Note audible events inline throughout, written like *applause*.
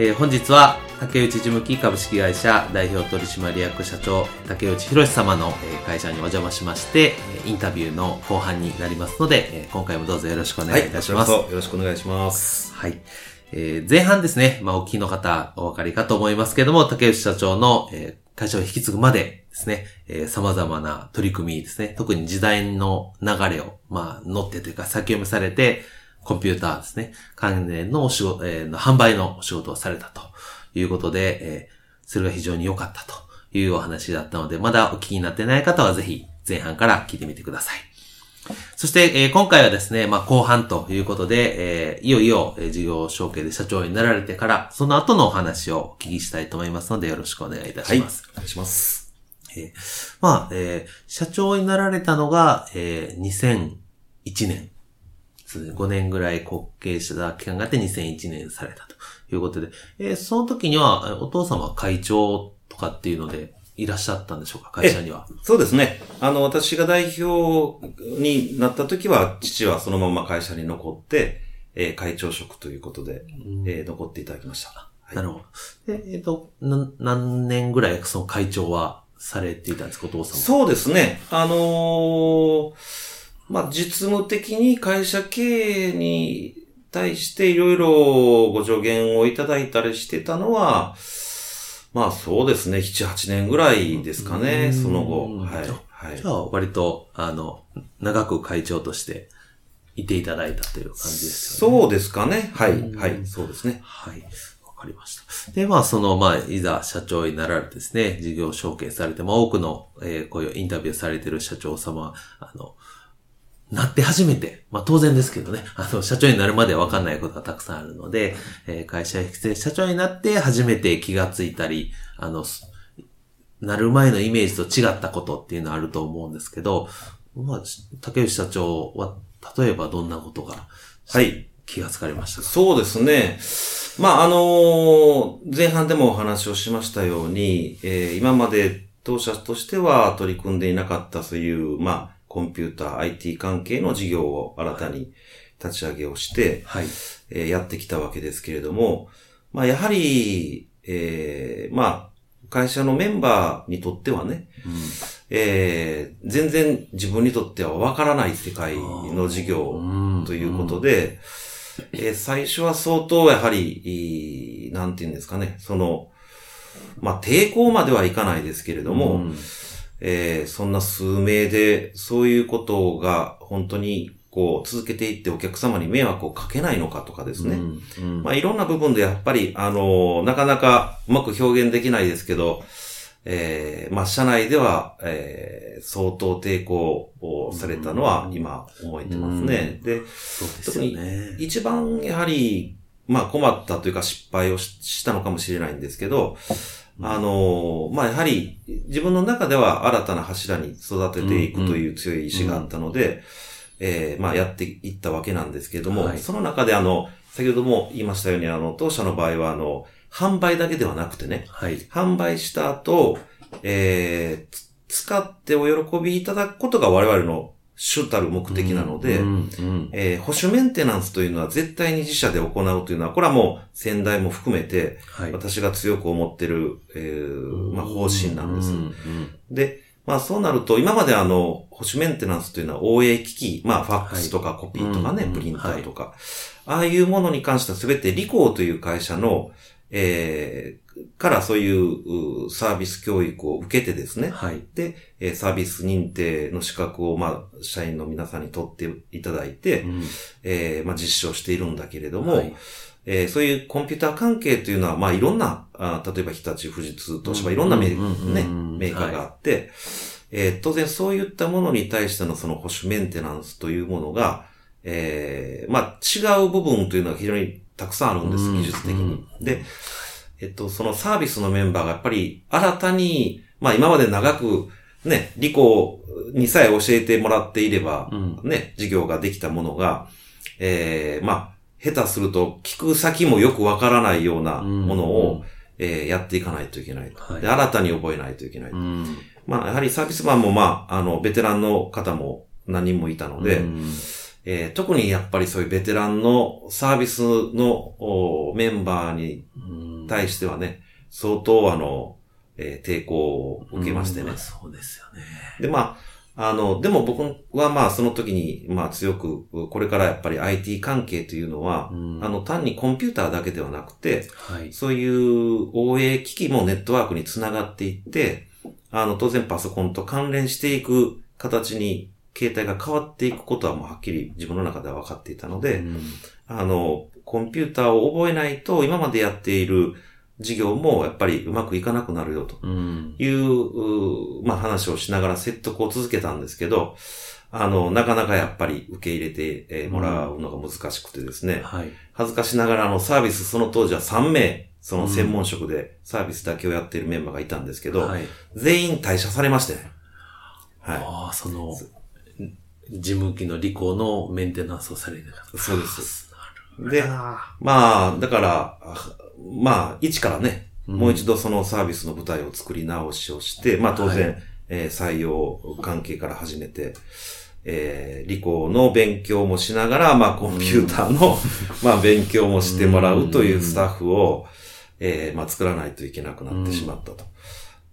えー本日は竹内事務機株式会社代表取締役社長竹内博様のえー会社にお邪魔しましてえーインタビューの後半になりますので、えー今回もどうぞよろしくお願いいたします。はい、よろしくお願いします。はい。えー前半ですね、まあ、お聞きの方、お分かりかと思いますけども、竹内社長の、えー会社を引き継ぐまでですね、えー様々な取り組みですね、特に時代の流れを、まあ、乗ってというか、先読みされて、コンピューターですね、関連のお仕事、えーの販売のお仕事をされたということで、えーそれが非常に良かったというお話だったので、まだお聞きになってない方はぜひ前半から聞いてみてください。そして、えー今回はですね、まあ、後半ということで、えーいよいよ、えー事業承継で社長になられてから、その後のお話をお聞きしたいと思いますので、よろしくお願いいたはい、おします。願いします。えーまあ、えー社長になられたのが、えー2001年。そうですね5年ぐらい後継した期間があって2001年されたということで、えーその時には、えーお父様は会長とかっていうので、いらっしゃったんでしょうか？会社には。そうですね。あの、私が代表になった時は、父はそのまま会社に残って、えー会長職ということで、えー残っていただきました。はいなるほど。で、えっ、と、な何年ぐらいその会長はされていたんですか、お父様。そうですね。あのーまあ、実務的に会社経営に対していろいろご助言をいただいたりしてたのは、まあそうですね、7、8年ぐらいですかうね、んその後。うんはい。はいじゃあ、割と、あの、長く会長としていていただいたという感じですよね。そうですかね。はい、うんはい、そうですね。はい。わかりました。で、まあ、その、まあ、いざ社長になられてですね、事業承継されて、まあ、多くの、えーこういうインタビューされてる社長様、あの、なって初めて、まあ当然ですけどね、あの、社長になるまでわかんないことがたくさんあるので、えー会社引き継い社長になって初めて気がついたり、あの、すなる前のイメージと違ったことっていうのはあると思うんですけど、まあ、竹内社長は、例えばどんなことが、はい。気がつかれましたか？そうですね。まあ、あのー前半でもお話をしましたように、えー今まで当社としては取り組んでいなかったそういう、まあ、コンピューター、IT 関係の事業を新たに立ち上げをして、はい。えーやってきたわけですけれども、まあ、やはり、えーまあ、会社のメンバーにとってはね、えー全然自分にとってはわからない世界の事業うん。ということで、えー最初は相当やはり、なんて言うんですかね、その、まあ、抵抗まではいかないですけれども、うんえーそんな数名で、そういうことが本当にこう続けていってお客様に迷惑をかけないのかとかですね。うんうんまあ、いろんな部分でやっぱり、あのなかなかうまく表現できないですけど、えーまあ、社内では、えー相当抵抗をされたのは今思えてますね。で、そうですよね。一番やはり、まあ困ったというか失敗をししたのかもしれないんですけど、あの、まあやはり自分の中では新たな柱に育てていくという強い意志があったので、えーまあやっていったわけなんですけれども、はい。その中であの、先ほども言いましたように、あの、当社の場合はあの、販売だけではなくてね、はい。販売した後、えーつ使ってお喜びいただくことが我々の主たる目的なので、えー保守メンテナンスというのは絶対に自社で行うというのは、これはもう先代も含めて、はい。私が強く思ってる、えーまあ、方針なんです。で、まあそうなると、今まであの、保守メンテナンスというのは OA 機器、まあファックスとかコピーとかね、うんプリンターとか、ああいうものに関しては全てリコーという会社の、えーからそういううサービス教育を受けてですね、はい。で、えーサービス認定の資格を、まあ、社員の皆さんに取っていただいて、うん。えーまあ、実証しているんだけれども、はい。えーそういうコンピューター関係というのは、まあ、いろんな、あ例えば日立、富士通、東芝、いろんなメ,、ーカーがあって、えー当然そういったものに対してのその保守メンテナンスというものが、えーまあ、違う部分というのは非常にたくさんあるんです、うん。技術的に。で、えっと、そのサービスのメンバーがやっぱり新たに、まあ今まで長くね、理工にさえ教えてもらっていれば、うんね、授業ができたものが、えー、まあ、下手すると聞く先もよくわからないようなものを、えーやっていかないといけないと、はいで。新たに覚えないといけないと。うん。まあ、やはりサービスマンもまあ、あの、ベテランの方も何人もいたので、うんえー特にやっぱりそういうベテランのサービスのおメンバーにうん対してはね、相当あの、えー抵抗を受けましてねうん。そうですよね。で、まあ、あの、でも僕はまあその時に、まあ強く、これからやっぱり IT 関係というのは、うんあの、単にコンピューターだけではなくて、はい。そういう OA 機器もネットワークにつながっていって、あの、当然パソコンと関連していく形に、携帯が変わっていくことはもうはっきり自分の中では分かっていたので、うんあの、コンピューターを覚えないと今までやっている事業もやっぱりうまくいかなくなるよとうん。いう、うまあ話をしながら説得を続けたんですけど、あの、なかなかやっぱり受け入れてえーもらうのが難しくてですね、はい。恥ずかしながらあのサービスその当時は3名、その専門職でサービスだけをやっているメンバーがいたんですけど、はい。全員退社されましてね。はああ、その、事務機の履行のメンテナンスをされてた。い。そうです。で、あまあ、だから、あまあ、一からね、うん。もう一度そのサービスの舞台を作り直しをして、まあ当然、はえー採用関係から始めて、えー理工の勉強もしながら、まあコンピューターの、*laughs* まあ勉強もしてもらうというスタッフを、えーまあ作らないといけなくなってしまったと。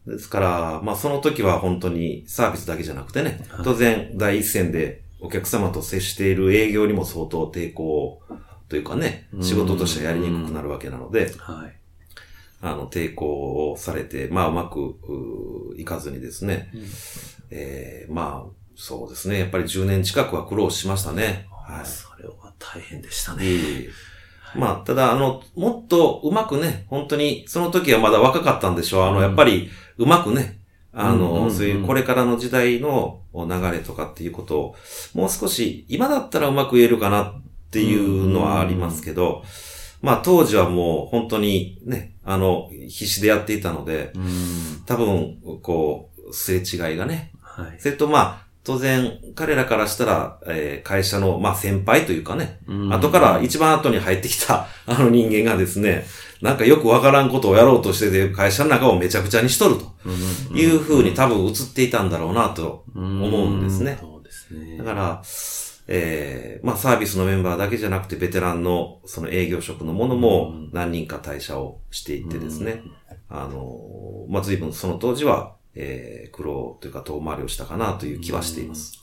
ですから、まあその時は本当にサービスだけじゃなくてね、はい。当然第一線でお客様と接している営業にも相当抵抗というかね、仕事としてはやりにくくなるわけなので、あはい。あの、抵抗をされて、まあうまくいかずにですね、えーまあ、そうですね、やっぱり10年近くは苦労しましたね。はい。それは大変でしたね。まあ、ただ、あの、もっとうまくね、本当に、その時はまだ若かったんでしょう。あの、うんやっぱり、うまくね、あの、うんうんうんそういうこれからの時代の流れとかっていうことを、もう少し、今だったらうまく言えるかなっていうのはありますけど、まあ、当時はもう本当にね、あの、必死でやっていたので、うん。多分、こう、すれ違いがね、はい。それとまあ、当然、彼らからしたら、えー会社の、まあ先輩というかね、うん後から一番後に入ってきた *laughs* あの人間がですね、なんかよくわからんことをやろうとしてて、会社の中をめちゃくちゃにしとるとうんいう風に多分映っていたんだろうなと思うんですね。そうですね。だから、えーまあサービスのメンバーだけじゃなくてベテランのその営業職のものもうん。何人か退社をしていってですね、あの、まあ随分その当時は、えー苦労というか遠回りをしたかなという気はしています。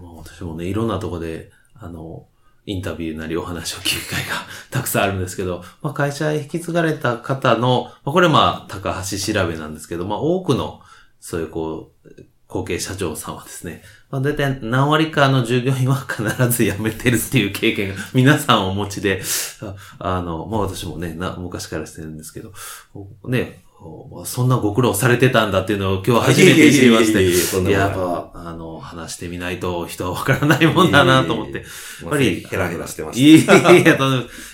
まあ私もね、いろんなとこで、あの、インタビューなりお話を聞く機会が *laughs* たくさんあるんですけど、まあ会社へ引き継がれた方の、まあこれまあ高橋調べなんですけど、まあ多くの、そういうこう、後継社長さんはですね、まあ大体何割かの従業員は必ず辞めてるっていう経験が *laughs* 皆さんお持ちで、ああの、まあ私もね、な昔からしてるんですけど、ね、そんなご苦労されてたんだっていうのを今日初めて知りまして、やっぱ、あの、話してみないと人はわからないもんだなと思って。やっぱり、ヘラヘラしてましいやいやい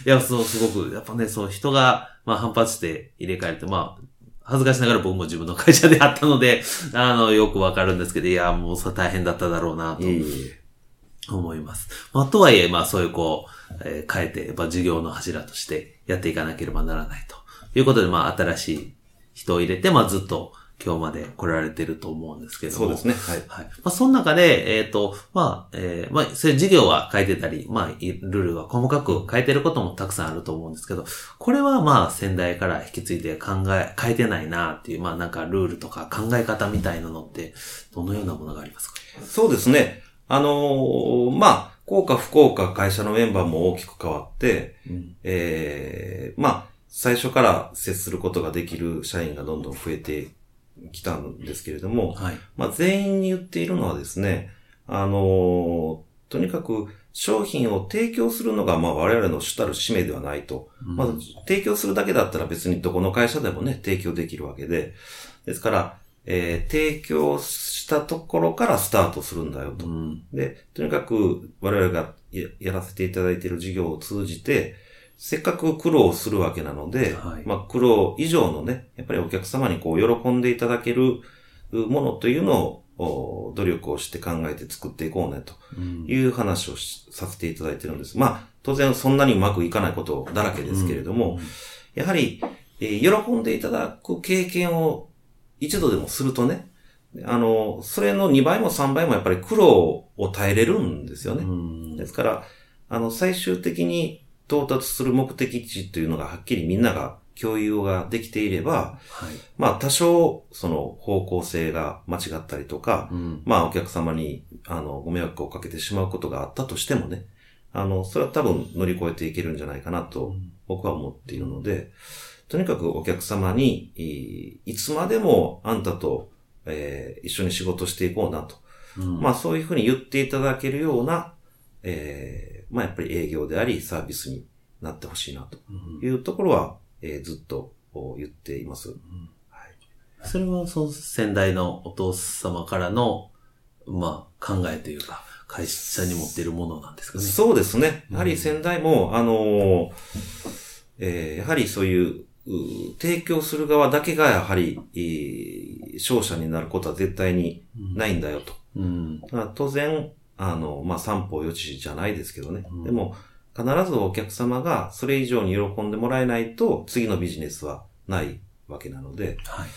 や、そう、すごく、やっぱね、そう、人が、まあ反発して入れ替えて、まあ、恥ずかしながら僕も自分の会社であったので、*laughs* あの、よくわかるんですけど、いや、もうそれ大変だっただろうなと思います。まあ、とはいえ、まあ、そういうこう、えー変えて、やっぱ事業の柱としてやっていかなければならないということで、まあ、新しい人を入れて、まあ、ずっと今日まで来られてると思うんですけども。そうですね。はい。はい。まあ、その中で、えっ、と、まあ、えーまあ、そういう事業は変えてたり、まあ、いルールが細かく変えてることもたくさんあると思うんですけど、これはまあ、先代から引き継いで考え、変えてないなっていう、まあ、なんかルールとか考え方みたいなのって、どのようなものがありますか？そうですね。あのーまあ、効か不幸か会社のメンバーも大きく変わって、うん。ええまあ、最初から接することができる社員がどんどん増えてきたんですけれども、はい。まあ、全員に言っているのはですね、あのとにかく商品を提供するのが、まあ、我々の主たる使命ではないと。まず、提供するだけだったら別にどこの会社でもね、提供できるわけで。ですから、えー提供したところからスタートするんだよと。うん。で、とにかく我々がややらせていただいている事業を通じて、せっかく苦労するわけなので、はいまあ苦労以上のね、やっぱりお客様にこう喜んでいただけるものというのをお努力をして考えて作っていこうねとうんいう話をしさせていただいてるんです。まあ当然そんなにうまくいかないことだらけですけれども、やはり、えー喜んでいただく経験を一度でもするとね、あの、それの2倍も3倍もやっぱり苦労を耐えれるんですよね。うんですから、あの、最終的に到達する目的地というのがはっきりみんなが共有ができていれば、はい。まあ多少その方向性が間違ったりとか、うん。まあお客様にあのご迷惑をかけてしまうことがあったとしてもね、あの、それは多分乗り越えていけるんじゃないかなと僕は思っているので、とにかくお客様に、えーいつまでもあんたと、えー一緒に仕事していこうなと。うんまあそういうふうに言っていただけるような、えーまあやっぱり営業でありサービスになってほしいなとうんいうところは、えーずっとお言っています。はいそれは、その先代のお父様からの、まあ、考えというか、会社に持っているものなんですかね。そうですね。やはり先代も、あのーえーやはりそういう、う提供する側だけがやはり、えー勝者になることは絶対にないんだよと。うん。当然、あの、まあ、三方よしじゃないですけどね。うんでも、必ずお客様がそれ以上に喜んでもらえないと、次のビジネスはないわけなので、はい。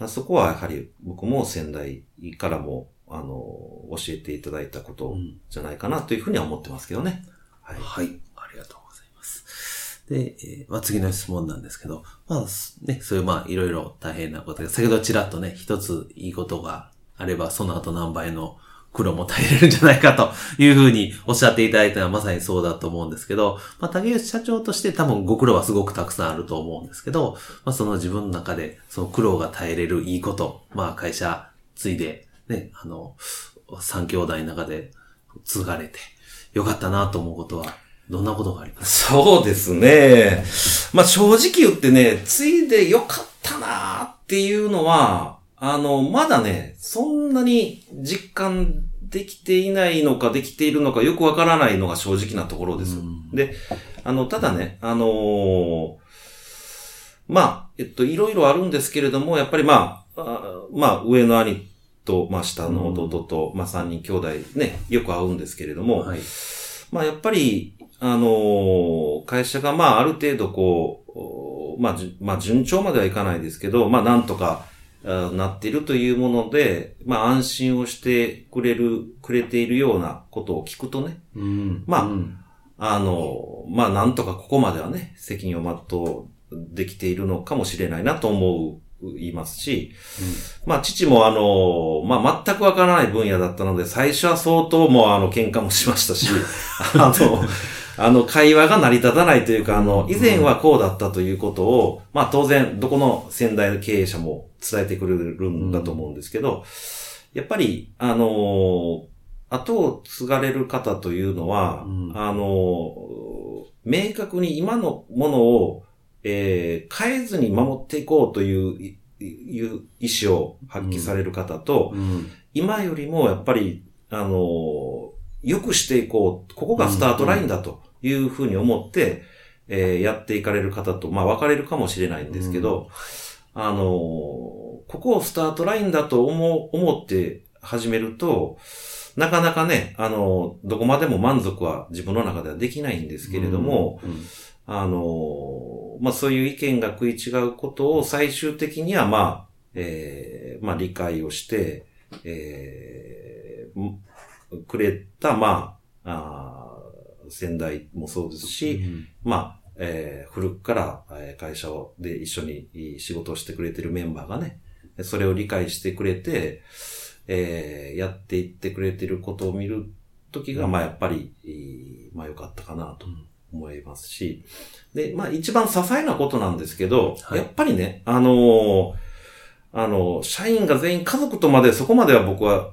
あそこはやはり僕も先代からも、あの、教えていただいたことうんじゃないかなというふうには思ってますけどね。はい。はい。ありがとうございます。で、えーまあ、次の質問なんですけど、まあ、すね、そういうまあ、いろいろ大変なことが、先ほどちらっとね、一ついいことがあれば、その後何倍の苦労も耐えれるんじゃないかというふうにおっしゃっていただいたのはまさにそうだと思うんですけど、まあ、竹内社長として多分ご苦労はすごくたくさんあると思うんですけど、まあ、その自分の中で、その苦労が耐えれるいいこと、まあ、会社継いで、ね、あの、三兄弟の中で継がれて、よかったなと思うことは、どんなことがあります？かそうですね。まあ正直言ってね、ついでよかったなっていうのは、あの、まだね、そんなに実感できていないのかできているのかよくわからないのが正直なところです。うんで、あの、ただね、あのーまあ、えっと、いろいろあるんですけれども、やっぱりまあ、あまあ、上の兄と、まあ、下の弟と、まあ、三人兄弟ね、よく会うんですけれども、はい。まあやっぱり、あのー会社がまあある程度こうお、まあまあ順調まではいかないですけど、まあなんとかあなっているというもので、まあ安心をしてくれる、くれているようなことを聞くとね、うん。まあうん。あのーまあなんとかここまではね、責任を全うできているのかもしれないなと思う、言いますし、まあ、父もあの、まあ、全くわからない分野だったので、最初は相当もうあの、喧嘩もしましたし、*laughs* あの、あの、会話が成り立たないというか、あの、以前はこうだったということを、まあ、当然、どこの先代の経営者も伝えてくれるんだと思うんですけど、やっぱり、あの、後を継がれる方というのは、うん。あの、明確に今のものを、えー変えずに守っていこうという、いいう意思を発揮される方と、うん。今よりもやっぱり、あの、良くしていこう、ここがスタートラインだというふうに思って、えーやっていかれる方と、まあ分かれるかもしれないんですけど、あの、ここをスタートラインだと思う、思って始めると、なかなかね、あの、どこまでも満足は自分の中ではできないんですけれども、うん。あの、まあ、そういう意見が食い違うことを最終的には、まあ、えーまあ、理解をして、えーんくれた、まあ、あー先代もそうですし、まあ、えー古くからえー会社をで一緒に仕事をしてくれてるメンバーがね、それを理解してくれて、えーやっていってくれてることを見るときが、まあやっぱり、まあ良かったかなと思いますし、で、まあ一番些細なことなんですけど、はい。やっぱりね、あのーあの、社員が全員家族とまでそこまでは僕は、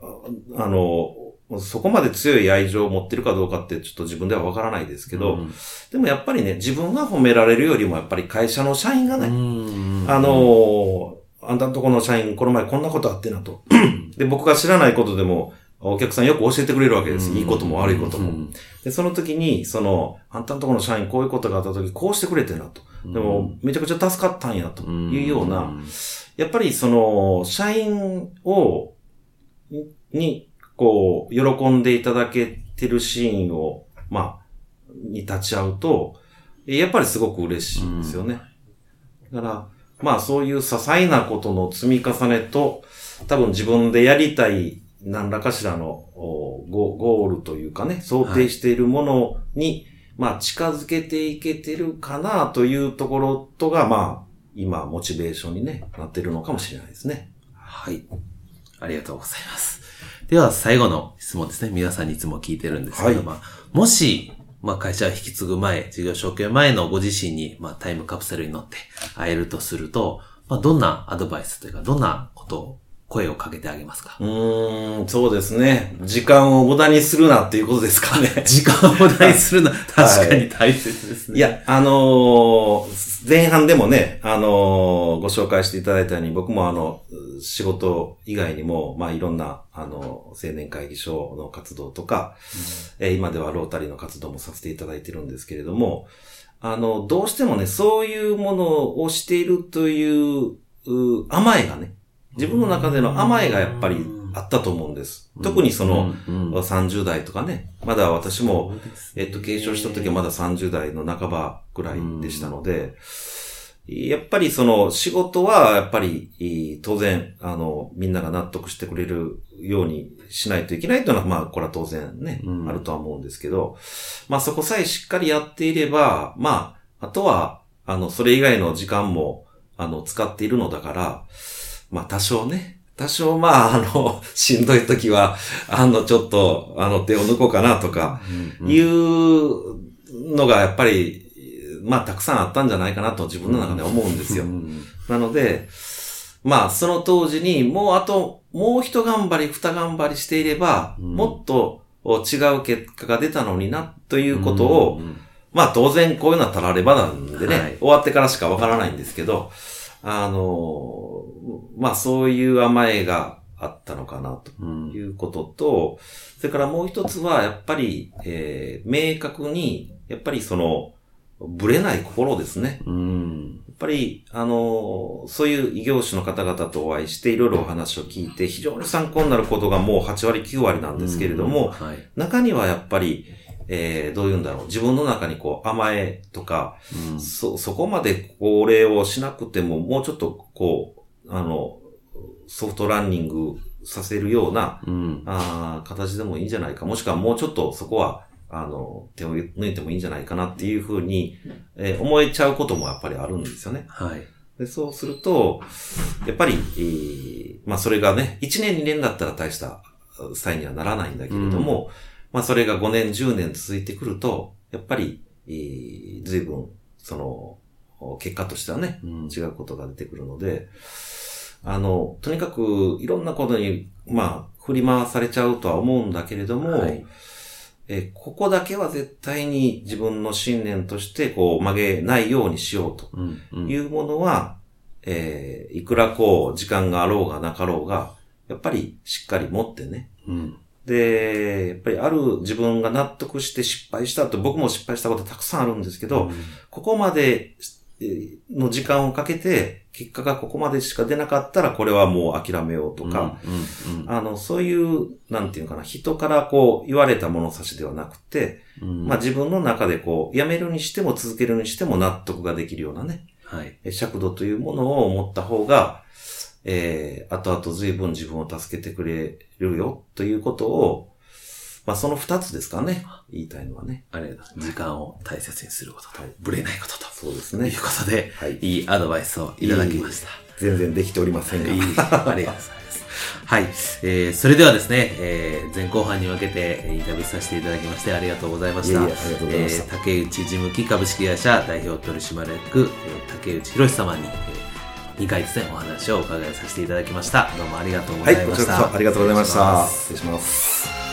ああの、そこまで強い愛情を持ってるかどうかってちょっと自分ではわからないですけど、うん。でもやっぱりね、自分が褒められるよりもやっぱり会社の社員がね、うんあのーあんたんとこの社員、この前こんなことあってなと。で、僕が知らないことでも、お客さんよく教えてくれるわけです。いいことも悪いことも。うんで、その時に、その、あんたんとこの社員こういうことがあった時、こうしてくれてなと。でも、めちゃくちゃ助かったんや、というような、やっぱりその、社員を、に、こう、喜んでいただけてるシーンを、まあ、に立ち会うと、やっぱりすごく嬉しいんですよね。だから、まあそういう些細なことの積み重ねと、多分自分でやりたい何らかしらのおゴゴールというかね、想定しているものに、まあ近づけていけてるかなというところとが、まあ今モチベーションにね、なってるのかもしれないですね。はい。ありがとうございます。では、最後の質問ですね。皆さんにいつも聞いてるんですけど、はいまあ、もし、まあ、会社を引き継ぐ前、事業承継前のご自身に、まあ、タイムカプセルに乗って会えるとすると、まあ、どんなアドバイスというか、どんなことを、声をかけてあげますか？うーん、そうですね。時間を無駄にするなっていうことですかね。*laughs* 時間を無駄にするの *laughs* は確かに大切ですね。いや、あのー前半でもね、あのーご紹介していただいたように、僕もあの、仕事以外にも、まあいろんな、あの、青年会議所の活動とか、えー今ではロータリーの活動もさせていただいてるんですけれども、あの、どうしてもね、そういうものをしているという、う甘えがね、自分の中での甘えがやっぱりあったと思うんです。特にその、うんうん。30代とかね、まだ私も、えっと、継承した時はまだ30代の半ばぐらいでしたので、やっぱりその仕事はやっぱりい当然、あの、みんなが納得してくれるようにしないといけないというのは、まあ、これは当然ね、うん。あるとは思うんですけど、まあそこさえしっかりやっていれば、まあ、あとは、あの、それ以外の時間も、あの、使っているのだから、まあ多少ね、多少まあ、あの、しんどい時は、あの、ちょっと、あの、手を抜こうかなとか、うんいうのがやっぱり、まあたくさんあったんじゃないかなと自分の中で思うんですよ。う。んなので、まあその当時にもうあと、もう一頑張り、二頑張りしていれば、うん。もっと違う結果が出たのにな、ということを、うん。まあ当然こういうのはたらればなんでね、はい。終わってからしかわからないんですけど、あの、まあそういう甘えがあったのかなと。うんいうことと、それからもう一つは、やっぱり、えー明確に、やっぱりその、ぶれない心ですね。うんやっぱり、あの、そういう異業種の方々とお会いして、いろいろお話を聞いて、非常に参考になることがもう8割、9割なんですけれども、はい中にはやっぱり、えーどういうんだろう、自分の中にこう甘えとか、うんそ、そこまでこれをしなくても、もうちょっとこう、あの、ソフトランニングさせるような、うんあー形でもいいんじゃないか。もしくはもうちょっとそこは、あの、手を抜いてもいいんじゃないかなっていうふうに、えー思えちゃうこともやっぱりあるんですよね。はい。でそうすると、やっぱり、えーまあそれがね、1年2年だったら大した際にはならないんだけれども、まあそれが5年10年続いてくると、やっぱり、えー随分、その、結果としてはね、うん。違うことが出てくるので、あの、とにかくいろんなことに、まあ、振り回されちゃうとは思うんだけれども、はい。えここだけは絶対に自分の信念としてこう曲げないようにしようとうんうん。いうものは、えーいくらこう時間があろうがなかろうが、やっぱりしっかり持ってね。うんで、やっぱりある自分が納得して失敗したと、僕も失敗したことたくさんあるんですけど、ここまでえーの時間をかけて、結果がここまでしか出なかったら、これはもう諦めようとか、うんうんあの、そういう、なんていうかな、人からこう言われた物差しではなくて、うん。まあ自分の中でこう、やめるにしても続けるにしても納得ができるようなね、はい。え尺度というものを持った方が、えー、後々随分自分を助けてくれるよということを、まあその二つですかね、言いたいのはね。ありがとうございます。時間を大切にすることとはい、ぶれないことと。そうですねという。ことで、はいいいアドバイスをいただきました。全然できておりませんが。いいありがとうございます。*laughs* はい。えー、それではですね、えー、前後半に分けてえーインタビューさせていただきましてありがとうございました。いえいえありがとうございましたえー竹内事務機株式会社代表取締役、えー竹内博様に、え2回ですね、お話をお伺いさせていただきました。どうもありがとうござはいい、ました。こちらこそありがとうございました。失礼します。